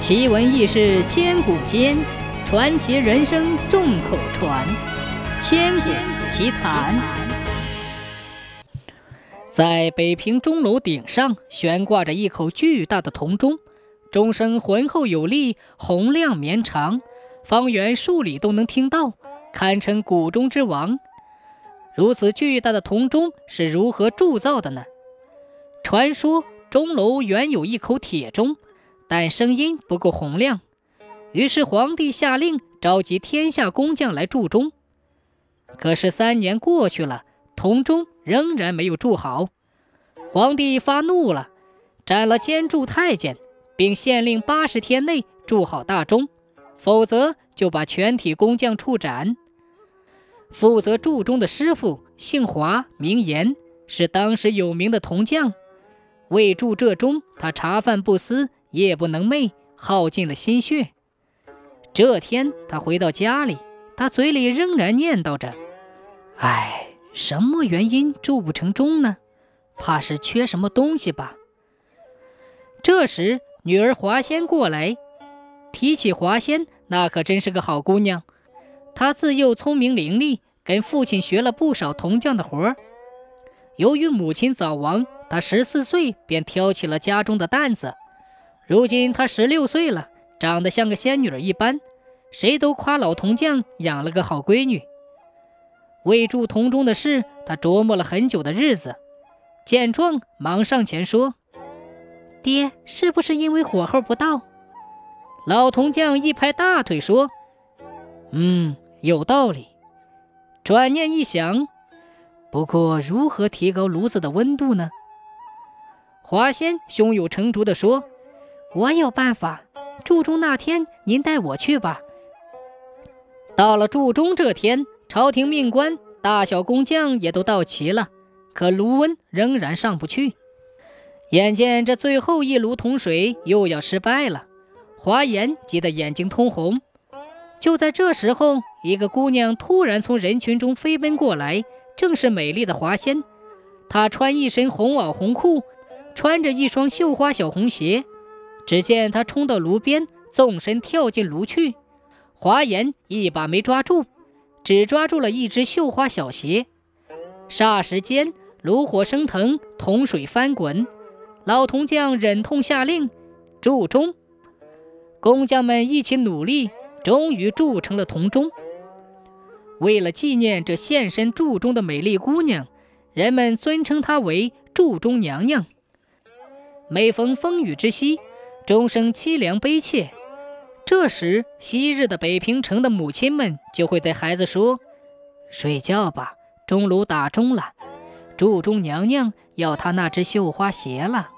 奇闻异事千古间，传奇人生众口传。千古奇谈。在北平钟楼顶上悬挂着一口巨大的铜钟，钟声浑厚有力，洪亮绵长，方圆数里都能听到，堪称古钟之王。如此巨大的铜钟是如何铸造的呢？传说钟楼原有一口铁钟。但声音不够洪亮，于是皇帝下令召集天下工匠来铸钟。可是三年过去了，铜钟仍然没有铸好。皇帝发怒了，斩了监铸太监，并限令八十天内铸好大钟，否则就把全体工匠处斩。负责铸钟的师傅姓华，名严，是当时有名的铜匠。为铸这钟，他茶饭不思。夜不能寐，耗尽了心血。这天，他回到家里，他嘴里仍然念叨着：“哎，什么原因铸不成钟呢？怕是缺什么东西吧。”这时，女儿华仙过来，提起华仙，那可真是个好姑娘。她自幼聪明伶俐，跟父亲学了不少铜匠的活儿。由于母亲早亡，她十四岁便挑起了家中的担子。如今她十六岁了，长得像个仙女一般，谁都夸老铜匠养了个好闺女。为铸铜钟的事，他琢磨了很久的日子。见状，忙上前说：“爹，是不是因为火候不到？”老铜匠一拍大腿说：“嗯，有道理。”转念一想，不过如何提高炉子的温度呢？华仙胸有成竹地说。我有办法，铸钟那天您带我去吧。到了铸钟这天，朝廷命官、大小工匠也都到齐了，可炉温仍然上不去。眼见这最后一炉铜水又要失败了，华严急得眼睛通红。就在这时候，一个姑娘突然从人群中飞奔过来，正是美丽的华仙。她穿一身红袄红裤，穿着一双绣花小红鞋。只见他冲到炉边，纵身跳进炉去。华严一把没抓住，只抓住了一只绣花小鞋。霎时间，炉火升腾，铜水翻滚。老铜匠忍痛下令铸钟。工匠们一起努力，终于铸成了铜钟。为了纪念这现身铸钟的美丽姑娘，人们尊称她为铸钟娘娘。每逢风雨之夕，终生凄凉悲切，这时昔日的北平城的母亲们就会对孩子说：“睡觉吧，钟楼打钟了，祝钟娘娘要她那只绣花鞋了。”